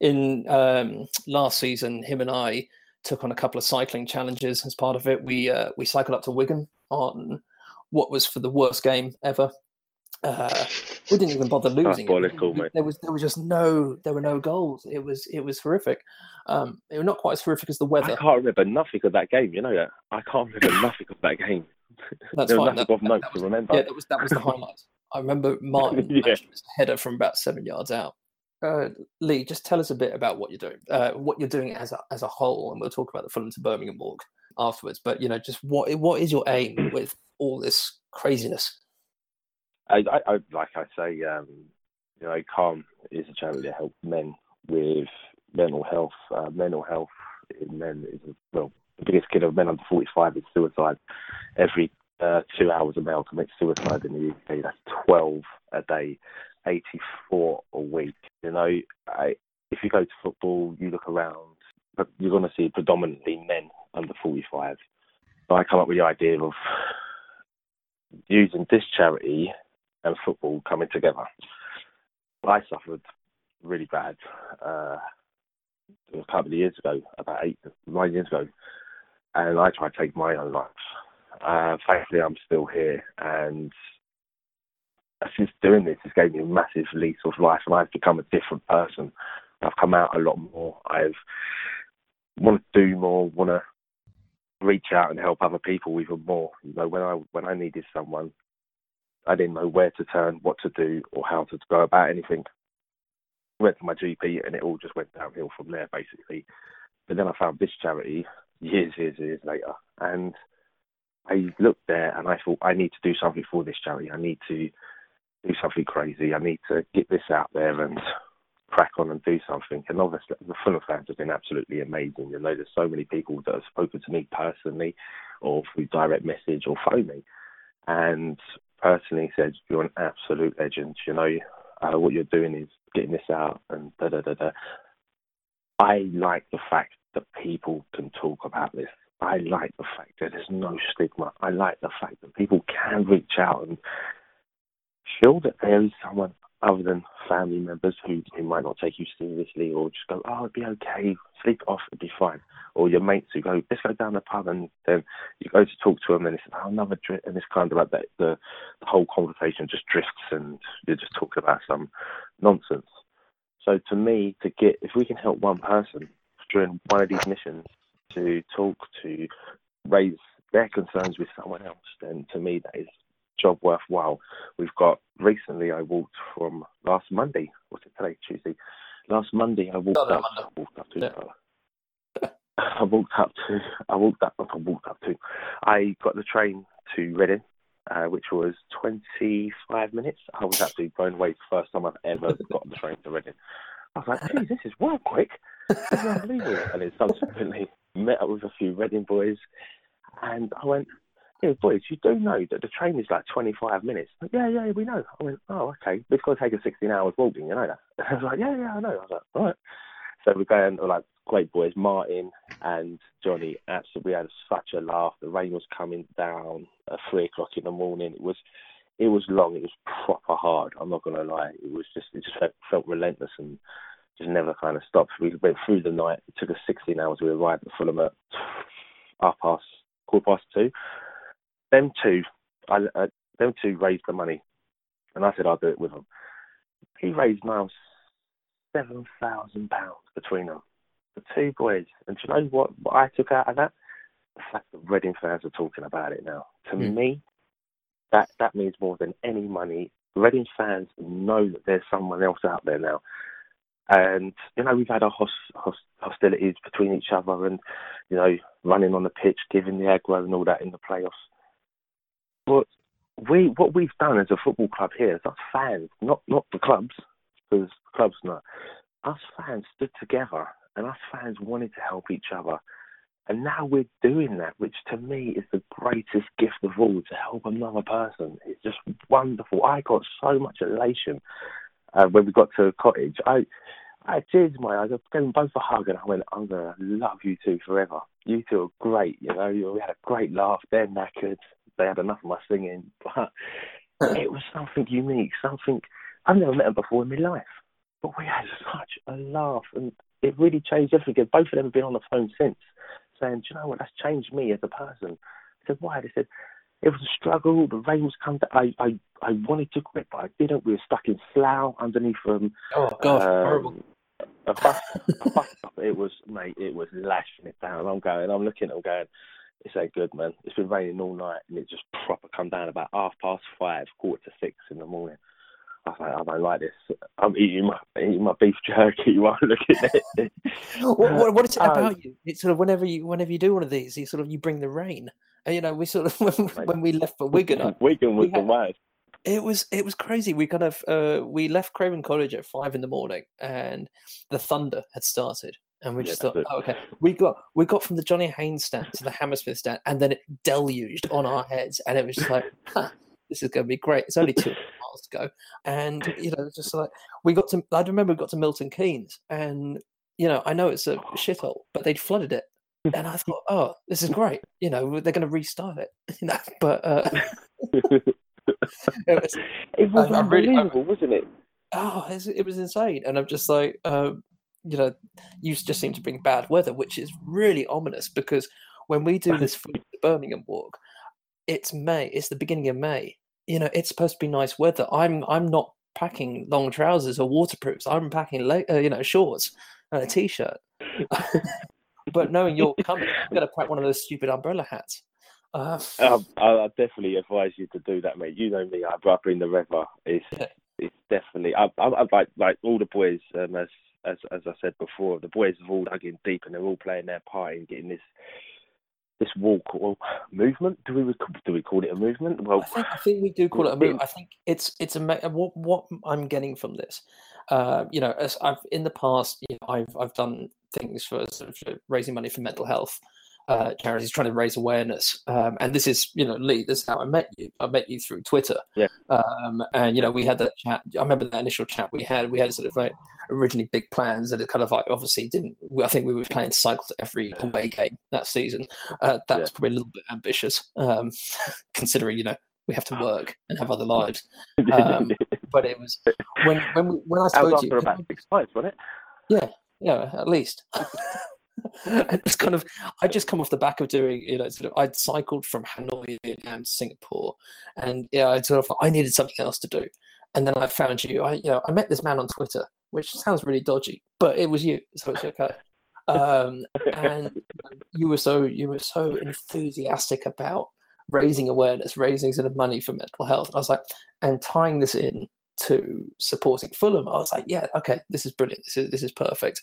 in um, last season, him and I took on a couple of cycling challenges as part of it. We uh, we cycled up to Wigan on what was for the worst game ever. Uh, we didn't even bother losing. Cool, there was there was just no there were no goals. It was it was horrific. Um, it was not quite as horrific as the weather. I can't remember nothing of that game. You know that I can't remember nothing of that game. That's there was fine. nothing that, of that was, to remember. Yeah, that was that was the highlight. I remember Martin yeah. header from about seven yards out. Uh, Lee, just tell us a bit about what you're doing, uh, what you're doing as a as a whole, and we'll talk about the Fulham to Birmingham walk afterwards. But you know, just what what is your aim with all this craziness? I, I, I like I say, um, you know, Calm is a charity to help men with mental health. Uh, mental health in men is well, the biggest killer of men under 45 is suicide. Every uh, two hours a male commits suicide in the UK. That's 12 a day, 84 a week. You know, I, if you go to football, you look around, but you're going to see predominantly men under 45. So I come up with the idea of using this charity and football coming together. I suffered really bad uh, a couple of years ago, about eight, nine years ago, and I tried to take my own life. Uh, thankfully, I'm still here, and since doing this, it's gave me a massive lease of life, and I've become a different person. I've come out a lot more. I've want to do more, want to reach out and help other people even more. You know, when I when I needed someone, I didn't know where to turn, what to do, or how to go about anything. Went to my GP, and it all just went downhill from there, basically. But then I found this charity years, years, years later, and I looked there and I thought I need to do something for this charity. I need to do something crazy. I need to get this out there and crack on and do something. And obviously, the Fulham fans have been absolutely amazing. You know, there's so many people that have spoken to me personally, or through direct message or phone me, and personally said, "You're an absolute legend. You know, uh, what you're doing is getting this out." And da da da da. I like the fact that people can talk about this. I like the fact that there's no stigma. I like the fact that people can reach out and there is someone other than family members who, who might not take you seriously or just go, oh, it'd be okay, sleep off, it'd be fine. Or your mates who go, let's go down the pub and then you go to talk to them and it's oh, another drink. And it's kind of like that, the, the whole conversation just drifts and you're just talking about some nonsense. So to me, to get, if we can help one person during one of these missions to talk, to raise their concerns with someone else, then to me that is job worthwhile. We've got recently I walked from last Monday. What's it today? Tuesday. Last Monday I walked oh, up. I walked up to. Yeah. I walked up to. I walked up. I walked up to. I got the train to Reading, uh, which was 25 minutes. I was absolutely blown away. The first time I've ever got the train to Reading. I was like, "Geez, this is well quick. This is unbelievable." and then subsequently met up with a few Reading boys, and I went, yeah, boys, you do know that the train is like 25 minutes. Like, yeah, yeah, we know. I went, oh, okay. It's going to take us 16 hours walking, you know that? I was like, yeah, yeah, I know. I was like, all right. So we're going, like, great boys, Martin and Johnny. Absolutely, we had such a laugh. The rain was coming down at three o'clock in the morning. It was, it was long. It was proper hard. I'm not going to lie. It was just, it just felt, felt relentless and just never kind of stopped. We went through the night. It took us 16 hours. We arrived at Fulham at half past, quarter past two them two, I, uh, them two raised the money, and I said I'll do it with them. He raised now seven thousand pounds between them, the two boys. And do you know what, what I took out of that? The fact that Reading fans are talking about it now. To mm. me, that that means more than any money. Reading fans know that there's someone else out there now. And you know we've had our host, host, hostilities between each other, and you know running on the pitch, giving the aggro and all that in the playoffs. But we, what we've done as a football club here is us fans, not not the clubs, because clubs not. Us fans stood together, and us fans wanted to help each other. And now we're doing that, which to me is the greatest gift of all to help another person. It's just wonderful. I got so much elation uh, when we got to the cottage. I I in my eyes. I gave them both a hug and I went, I'm going to love you two forever. You two are great, you know. We had a great laugh. They're knackered they had enough of my singing, but it was something unique, something I've never met them before in my life, but we had such a laugh, and it really changed everything. Both of them have been on the phone since, saying, "Do you know what? That's changed me as a person." I said, "Why?" They said, "It was a struggle. The rain was coming. I, I, I wanted to quit, but I didn't. We were stuck in Slough underneath um, Oh God, horrible. um, a bus, a bus stop. It was, mate, it was lashing it down. I'm going, I'm looking at them going, it's ain't good, man. It's been raining all night and it just proper come down about half past five, quarter to six in the morning. I was like, I don't like this. I'm eating my eating my beef jerky while looking at it. what, what, what is it Uh, about you? It's sort of whenever you whenever you do one of these, you sort of you bring the rain. And you know, we sort of when, when we left for Wigan, Wigan was we the had- worst. it was it was crazy. We kind of uh, we left Craven Cottage at five in the morning, and the thunder had started, and we just that's thought, oh, okay, we got we got from the Johnny Haynes stand to the Hammersmith stand, and then it deluged on our heads, and it was just like, huh, this is going to be great. It's only two miles to go, and you know, just like we got to. I remember we got to Milton Keynes, and you know, I know it's a shithole, but they'd flooded it. And I thought, oh, this is great. You know, they're going to restart it. You know, but uh, it was, it was I- I'm really- I'm- unbelievable, wasn't it? oh, it was insane. And I'm just like, um, you know, you just seem to bring bad weather, which is really ominous because when we do this Birmingham walk, it's May. It's the beginning of May. You know, it's supposed to be nice weather. I'm I'm not packing long trousers or waterproofs. I'm packing, uh, you know, shorts and a t-shirt. but knowing you're coming, I'm going to pack one of those stupid umbrella hats. Uh, Um, I, definitely advise you to do that, mate. You know me. I up in the river. It's Yeah. it's definitely. I, I, I like like all the boys. Um, as as as I said before, the boys have all dug in deep and they're all playing their part in getting this this walk or movement. Do we do we call it a movement? Well, I think I think we do call it a Well, move. I think it's it's a what what I'm getting from this. Uh, you know, as I've in the past, you know, I've I've done things for sort of for raising money for mental health uh, charities, trying to raise awareness. Um, and this is, you know, Lee, this is how I met you. I met you through Twitter. Yeah. Um, and you know, we had that chat. I remember that initial chat we had. We had sort of like originally big plans, and it kind of like obviously didn't. I think we were playing cycle to every away game that season. Uh, that Yeah. was probably a little bit ambitious, um, considering you know we have to work and have other lives. Um, But it was when when when I spoke to you. about six months, wasn't it? Yeah, yeah, at least. it's kind of I just come off the back of doing, you know, sort of I'd cycled from Hanoi down to Singapore and yeah, I sort of I needed something else to do. And then I found you. I you know, I met this man on Twitter, which sounds really dodgy, but it was you, so it's okay. Um and you were so you were so enthusiastic about raising awareness, raising sort of money for mental health. I was like, and tying this in to supporting Fulham, I was like, yeah, okay, this is brilliant. This is this is perfect.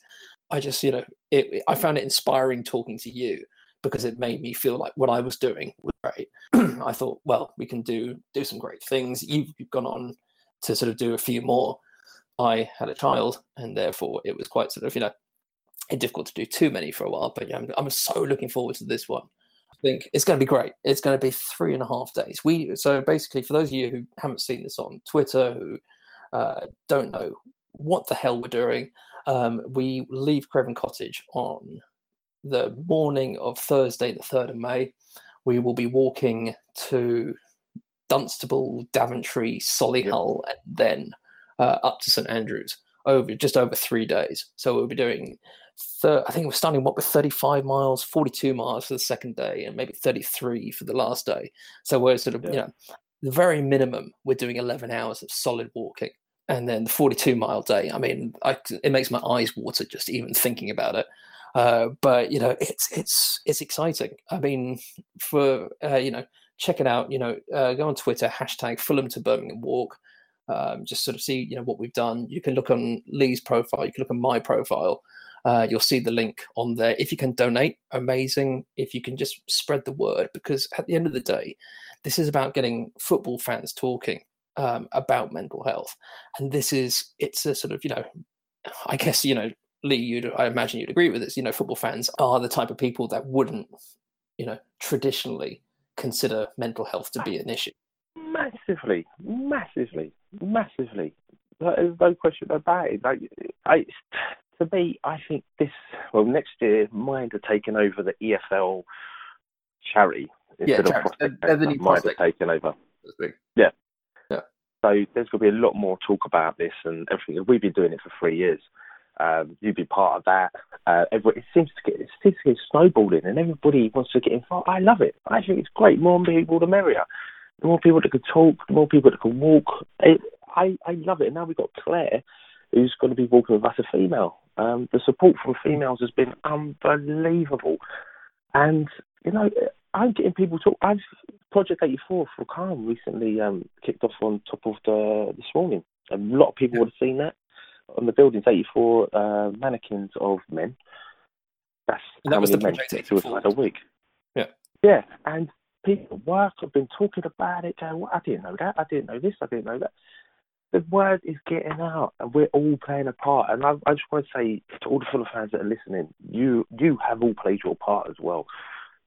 I just, you know, it, I found it inspiring talking to you because it made me feel like what I was doing was great. I thought, well, we can do do some great things. You've, you've gone on to sort of do a few more. I had a child, and therefore it was quite sort of, you know, difficult to do too many for a while. But yeah, I'm, I'm so looking forward to this one. I think it's going to be great. It's going to be three and a half days. We so basically for those of you who haven't seen this on Twitter, who uh, don't know what the hell we're doing, um, we leave Craven Cottage on the morning of Thursday, the third of May. We will be walking to Dunstable, Daventry, Solihull, and then uh, up to St Andrews over just over three days. So we'll be doing thir- I think we're starting what with 35 miles, 42 miles for the second day, and maybe 33 for the last day. So we're sort of, you know, the very minimum, we're doing 11 hours of solid walking. And then the 42 mile day, I mean, I, it makes my eyes water just even thinking about it. Uh, but you know, it's it's it's exciting. I mean, for uh, you know, check it out. You know, uh, go on Twitter hashtag Fulham to Birmingham Walk. Um, just sort of see you know what we've done. You can look on Lee's profile. You can look on my profile. Uh, you'll see the link on there. If you can donate, amazing. If you can just spread the word, because at the end of the day, this is about getting football fans talking um, about mental health, and this is it's a sort of you know, I guess you know, Lee, you'd I imagine you'd agree with this. You know, football fans are the type of people that wouldn't, you know, traditionally consider mental health to be an issue. Massively, massively, massively. There's no question about it. Like, I, to me, I think this. Well, next year, Mind are taking over the EFL charity Yeah, instead charity. of Prospect. They're the Mind are taking over. Yeah. So there's going to be a lot more talk about this and everything. We've been doing it for three years. Um, you've been part of that. Uh, it seems to get it seems to get snowballing, and everybody wants to get involved. I love it. I think it's great. More people, the merrier. The more people that can talk, the more people that can walk. It, I I love it. And now we've got Claire, who's going to be walking with us, a female. Um, the support from females has been unbelievable, and you know I'm getting people talk. I've Project 84 for Calm recently um, kicked off on top of the this morning. A lot of people would have seen that on the buildings. 84 uh, mannequins of men. That's and that how was many the men Project commit 84. suicide a week. Yeah. Yeah, and people at work have been talking about it, going, well, I didn't know that, I didn't know this, I didn't know that. The word is getting out, and we're all playing a part. And I, I just want to say to all the Fulham fans that are listening, you you have all played your part as well.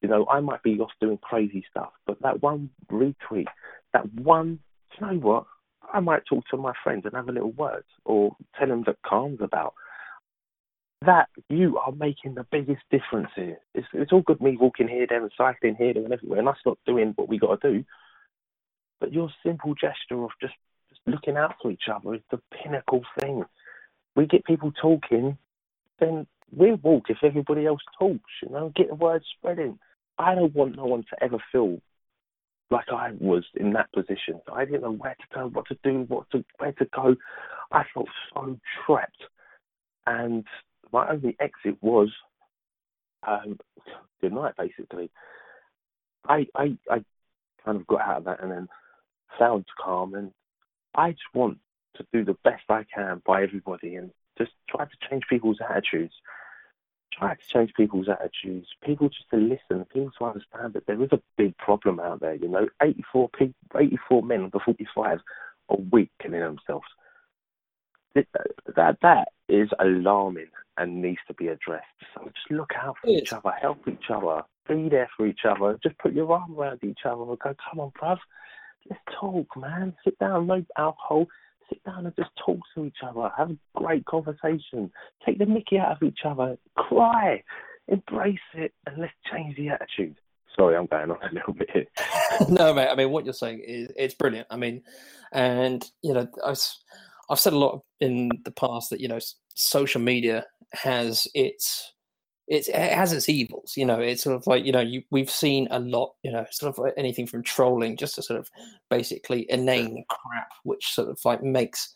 You know, I might be off doing crazy stuff, but that one retweet, that one, you know what? I might talk to my friends and have a little word, or tell them that Calm's about that you are making the biggest difference here. It's, it's all good me walking here, there, and cycling here, there, and everywhere, and us not doing what we got to do. But your simple gesture of just, just looking out for each other is the pinnacle thing. We get people talking, then we'll walk if everybody else talks, you know, get the word spreading. I don't want no one to ever feel like I was in that position. I didn't know where to go, what to do, what to where to go. I felt so trapped. And my only exit was um, good night, basically. I, I I kind of got out of that and then found calm, and I just want to do the best I can by everybody and just try to change people's attitudes. Try to change people's attitudes. People just to listen. People to understand that there is a big problem out there. You know, 84 people, 84 men under 45 a week killing themselves. That, that that is alarming and needs to be addressed. So just look out for each other, help each other, be there for each other. Just put your arm around each other and go, come on, bruv, let's talk, man. Sit down, no alcohol. Sit down and just talk to each other. Have a great conversation. Take the mickey out of each other. Cry. Embrace it and let's change the attitude. Sorry, I'm going on a little bit here. no, mate. I mean, what you're saying is it's brilliant. I mean, and you know, I've I've said a lot in the past that you know social media has its it's, it has its evils. You know, it's sort of like you know you, we've seen a lot. You know, sort of like anything from trolling just to sort of basically inane crap, which sort of like makes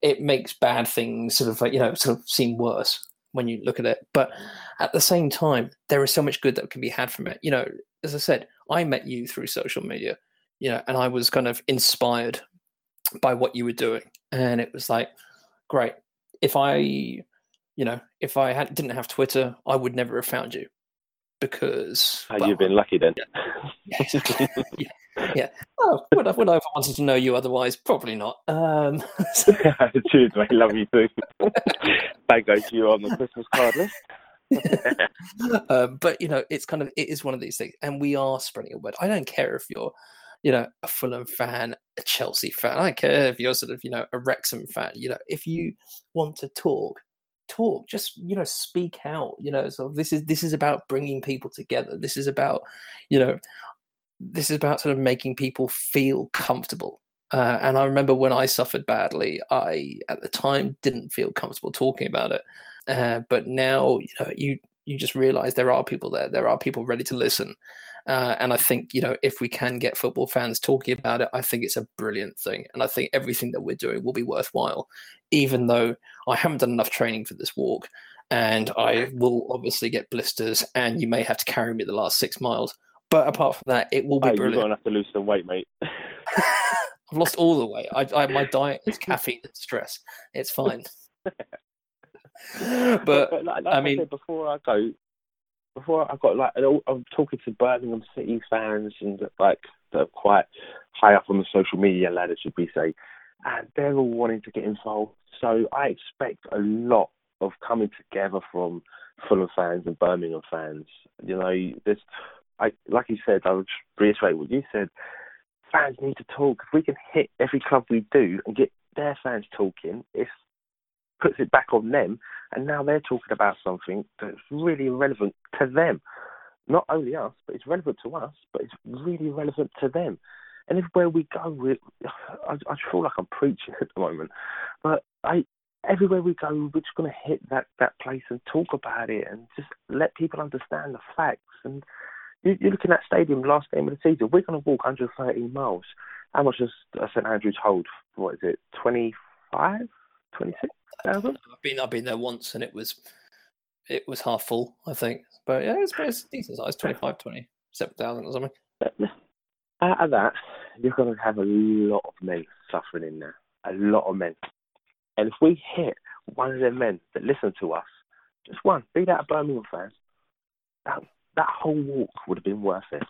it makes bad things sort of like you know sort of seem worse when you look at it. But at the same time, there is so much good that can be had from it. You know, as I said, I met you through social media. You know, and I was kind of inspired by what you were doing, and it was like, great. If I, you know, if I had, didn't have Twitter, I would never have found you because Have well, you been lucky then? yeah, yeah, yeah. Oh, would I, would I have wanted to know you otherwise? Probably not. Um, so- Cheers, mate. Love you too. that goes to you on the Christmas card list. um, but you know, it's kind of it is one of these things, and we are spreading a word. I don't care if you're, you know, a Fulham fan, a Chelsea fan. I don't care if you're sort of, you know, a Wrexham fan. You know, if you want to talk, talk. Just you know, speak out. You know, so this is this is about bringing people together. This is about, you know, this is about sort of making people feel comfortable. Uh, and I remember when I suffered badly, I at the time didn't feel comfortable talking about it. Uh, but now, you know, you you just realize there are people there. There are people ready to listen. Uh, and I think, you know, if we can get football fans talking about it, I think it's a brilliant thing. And I think everything that we're doing will be worthwhile, even though I haven't done enough training for this walk. And I will obviously get blisters, and you may have to carry me the last six miles. But apart from that, it will be Hey, you're going to have to lose some weight, mate. I've lost all the weight. I, I my diet is caffeine and stress. It's fine. but like, like I mean- before I go, before I got like, I'm talking to Birmingham City fans and like that are quite high up on the social media ladder, should we say, and they're all wanting to get involved. So I expect a lot of coming together from Fulham fans and Birmingham fans. You know, there's, I like you said, I would reiterate what you said. Fans need to talk. If we can hit every club we do and get their fans talking, it puts it back on them and now they're talking about something that's really relevant to them. Not only us, but it's relevant to us, but it's really relevant to them. And everywhere we go, we, I, I feel like I'm preaching at the moment, but I everywhere we go, we're just going to hit that that place and talk about it and just let people understand the facts. And you, you're looking at stadium last game of the season. We're going to walk 113 miles. How much does uh, St Andrews hold? What is it? 25, 26,000? I've been I've been there once and it was it was half full, I think. But yeah, it's, it's decent size, 25, 27,000 or something. Out of that, you're going to have a lot of men suffering in there. A lot of men. And if we hit one of them men that listen to us, just one, be that a Birmingham fan, that, that whole walk would have been worth it.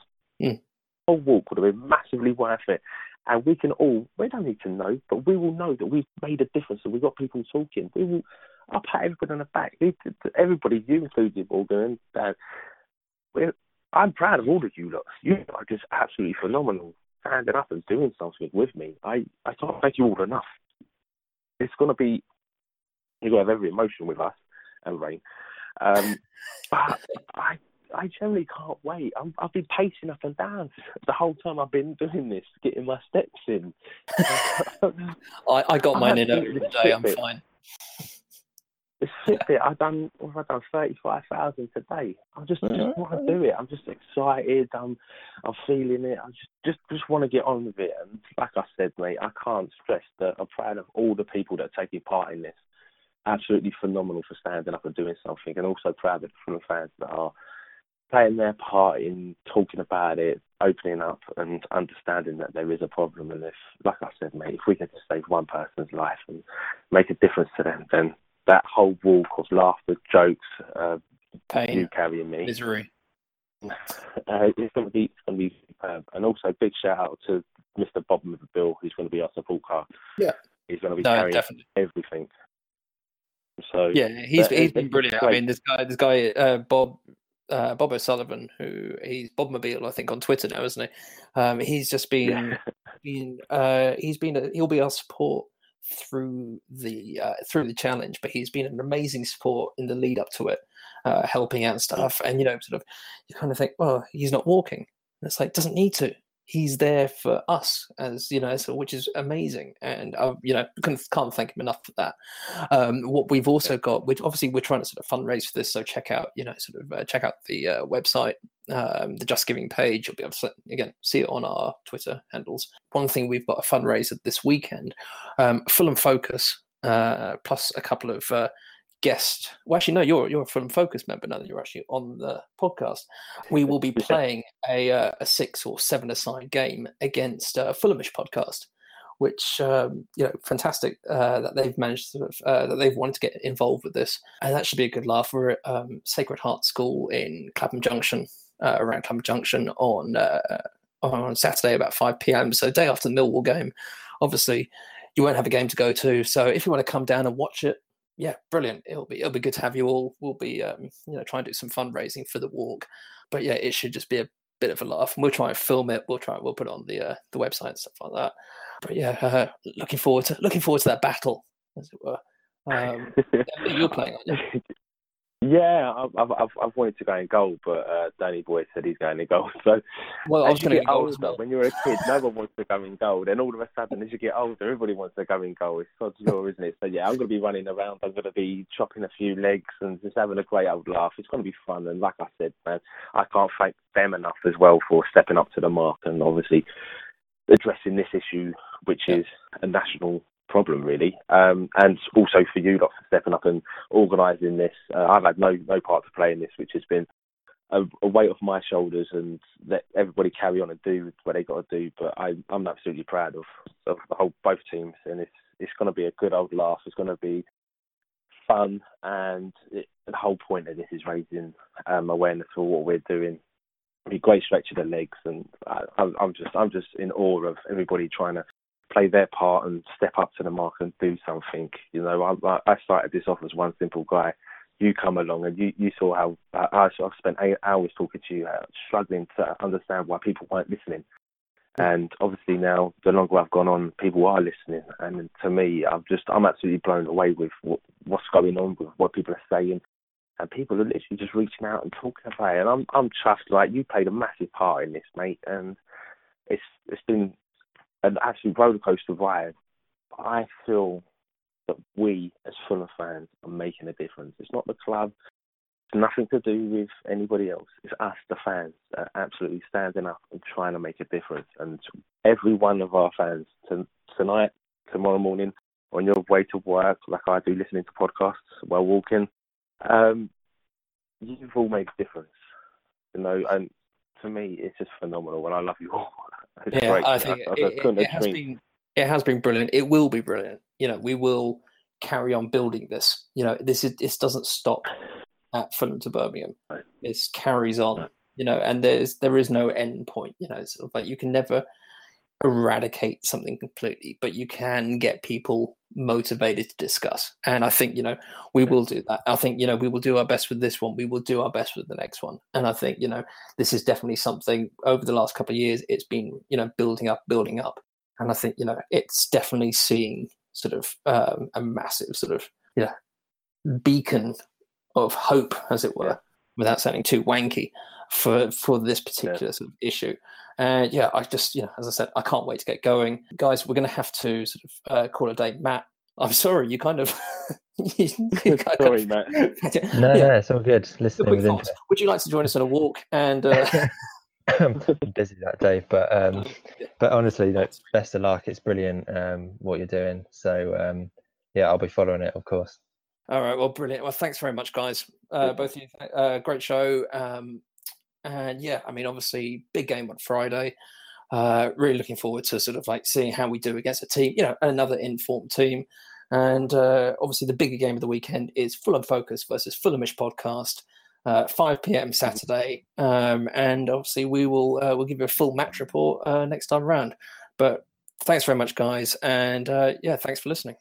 Mm. whole walk would have been massively worth it. And we can all, we don't need to know, but we will know that we've made a difference and we've got people talking. We will, I'll pat everybody on the back. Everybody, you included, Morgan, and Dan. We're, I'm proud of all of you lot. You are just absolutely phenomenal, standing up and doing something with me. I, I can't thank you all enough. It's going to be, you're going to have every emotion with us and Rain. Um, but I, I generally can't wait. i have been pacing up and down the whole time I've been doing this, getting my steps in. I, I got mine in every day. I'm fine. The Fitbit, I've done, what have I done? Thirty-five thousand today. I just, just want to do it. I'm just excited. I'm, I'm feeling it. I just, just, just want to get on with it. And like I said, mate, I can't stress that I'm proud of all the people that are taking part in this. Absolutely phenomenal for standing up and doing something, and also proud of the fans that are playing their part in talking about it, opening up, and understanding that there is a problem. And if, like I said, mate, if we can just save one person's life and make a difference to them, then that whole walk of laughter, jokes, uh, pain, you carrying me, misery. Uh, it's going to be it's going to be superb. And also, big shout out to Mr. Bob Bill, who's going to be our support car. Yeah, he's going to be no, carrying definitely. everything. So yeah, he's he's been brilliant. I mean, this guy, this guy, uh, Bob. Uh, Bob O'Sullivan, who he's Bob Mobile, I think, on Twitter now, isn't he? Um, he's just been, been uh, he's been, a, he'll be our support through the uh, through the challenge, but he's been an amazing support in the lead up to it, uh, helping out and stuff. And you know, sort of, you kind of think, well, he's not walking. And it's like doesn't need to. He's there for us, as you know, so which is amazing. And uh, you know, can't, can't thank him enough for that. Um, what we've also got, which obviously we're trying to sort of fundraise for this, so check out, you know, sort of uh, check out the uh, website um, the Just Giving page. You'll be able to again see it on our Twitter handles. One thing we've got a fundraiser this weekend, um, Fulham Focus, uh, plus a couple of uh, guest. Well, actually, no, you're you're a Fulham Focus member now that you're actually on the podcast. We will be playing a uh, a six or seven aside game against uh, Fulhamish podcast. Which um, you know, fantastic uh, that they've managed to uh, that they've wanted to get involved with this, and that should be a good laugh. We're at um, Sacred Heart School in Clapham Junction, uh, around Clapham Junction on uh, on Saturday about 5 p.m. So day after the Millwall game, obviously you won't have a game to go to. So if you want to come down and watch it, yeah, brilliant. It'll be it'll be good to have you all. We'll be um, you know try and do some fundraising for the walk, but yeah, it should just be a bit of a laugh. And we'll try and film it. We'll try we'll put it on the uh, the website and stuff like that. But yeah, uh, looking forward to looking forward to that battle, as it were. Um, you're playing? Yeah, I've, I've I've wanted to go in goal, but uh, Danny Boy said he's going in goal. So, well, I was going to get older. When you're a kid, no one wants to go in goal. Then all of a sudden, as you get older, everybody wants to go in goal. It's God's law, isn't it? So yeah, I'm going to be running around. I'm going to be chopping a few legs and just having a great old laugh. It's going to be fun. And like I said, man, I can't thank them enough as well for stepping up to the mark and obviously addressing this issue, which yeah. is a national problem really, um, and also for you lot for stepping up and organising this. Uh, I've had no no part to play in this, which has been a, a, weight off my shoulders, and let everybody carry on and do what they got to do. But I, I'm absolutely proud of, of the whole both teams, and it's it's going to be a good old laugh. It's going to be fun, and it, the whole point of this is raising um, awareness for what we're doing. Be great stretch of the legs, and I, I'm just I'm just in awe of everybody trying to play their part and step up to the mark and do something. You know, I, I started this off as one simple guy. You come along and you, you saw how I, I've spent eight hours talking to you, uh, struggling to understand why people weren't listening. And obviously now, the longer I've gone on, people are listening. And to me, I'm just, I'm absolutely blown away with what, what's going on, with what people are saying. And people are literally just reaching out and talking about it. And I'm, I'm chuffed. Like you played a massive part in this, mate. And it's, it's been and actually roller coaster vibe. I feel that we as Fulham fans are making a difference. It's not the club. It's nothing to do with anybody else. It's us, the fans, absolutely standing up and trying to make a difference. And every one of our fans to, tonight, tomorrow morning, on your way to work, like I do, listening to podcasts while walking, um, you've all made a difference. You know, and to me, it's just phenomenal, and I love you all. Yeah, great. I think I, I it, it, it has been it has been brilliant. It will be brilliant. You know, we will carry on building this. You know, this is this doesn't stop at Fulham to Birmingham. Right. This carries on. You know, and there's there is no end point. You know, it's sort of like you can never eradicate something completely, but you can get people motivated to discuss. And I think, you know, we will do that. I think, you know, we will do our best with this one. We will do our best with the next one. And I think, you know, this is definitely something over the last couple of years, it's been, you know, building up, building up. And I think, you know, it's definitely seeing sort of um, a massive sort of, you know, beacon of hope, as it were, Yeah. without sounding too wanky for for this particular sort of issue. And yeah, I just, you know, as I said, I can't wait to get going. Guys, we're going to have to sort of uh, call it a day. Matt, I'm sorry, you kind of. you, you kind Sorry, of, Matt. No, Yeah. no, it's all good. A Listening quick with thought. interest. Would you like to join us on a walk? And uh, I'm busy that day, but um, but honestly, no, best of luck. It's brilliant um, what you're doing. So um, yeah, I'll be following it, of course. all right, well, brilliant. Well, thanks very much, guys. Uh, both of you, uh, great show. Um, and yeah, I mean, obviously, big game on Friday. Uh, really looking forward to sort of like seeing how we do against a team, you know, another informed team. And uh, obviously, the bigger game of the weekend is Fulham Focus versus Fulhamish Podcast, uh, 5 p.m. Saturday. Um, and obviously, we will uh, we'll give you a full match report uh, next time round. But thanks very much, guys, and uh, yeah, thanks for listening.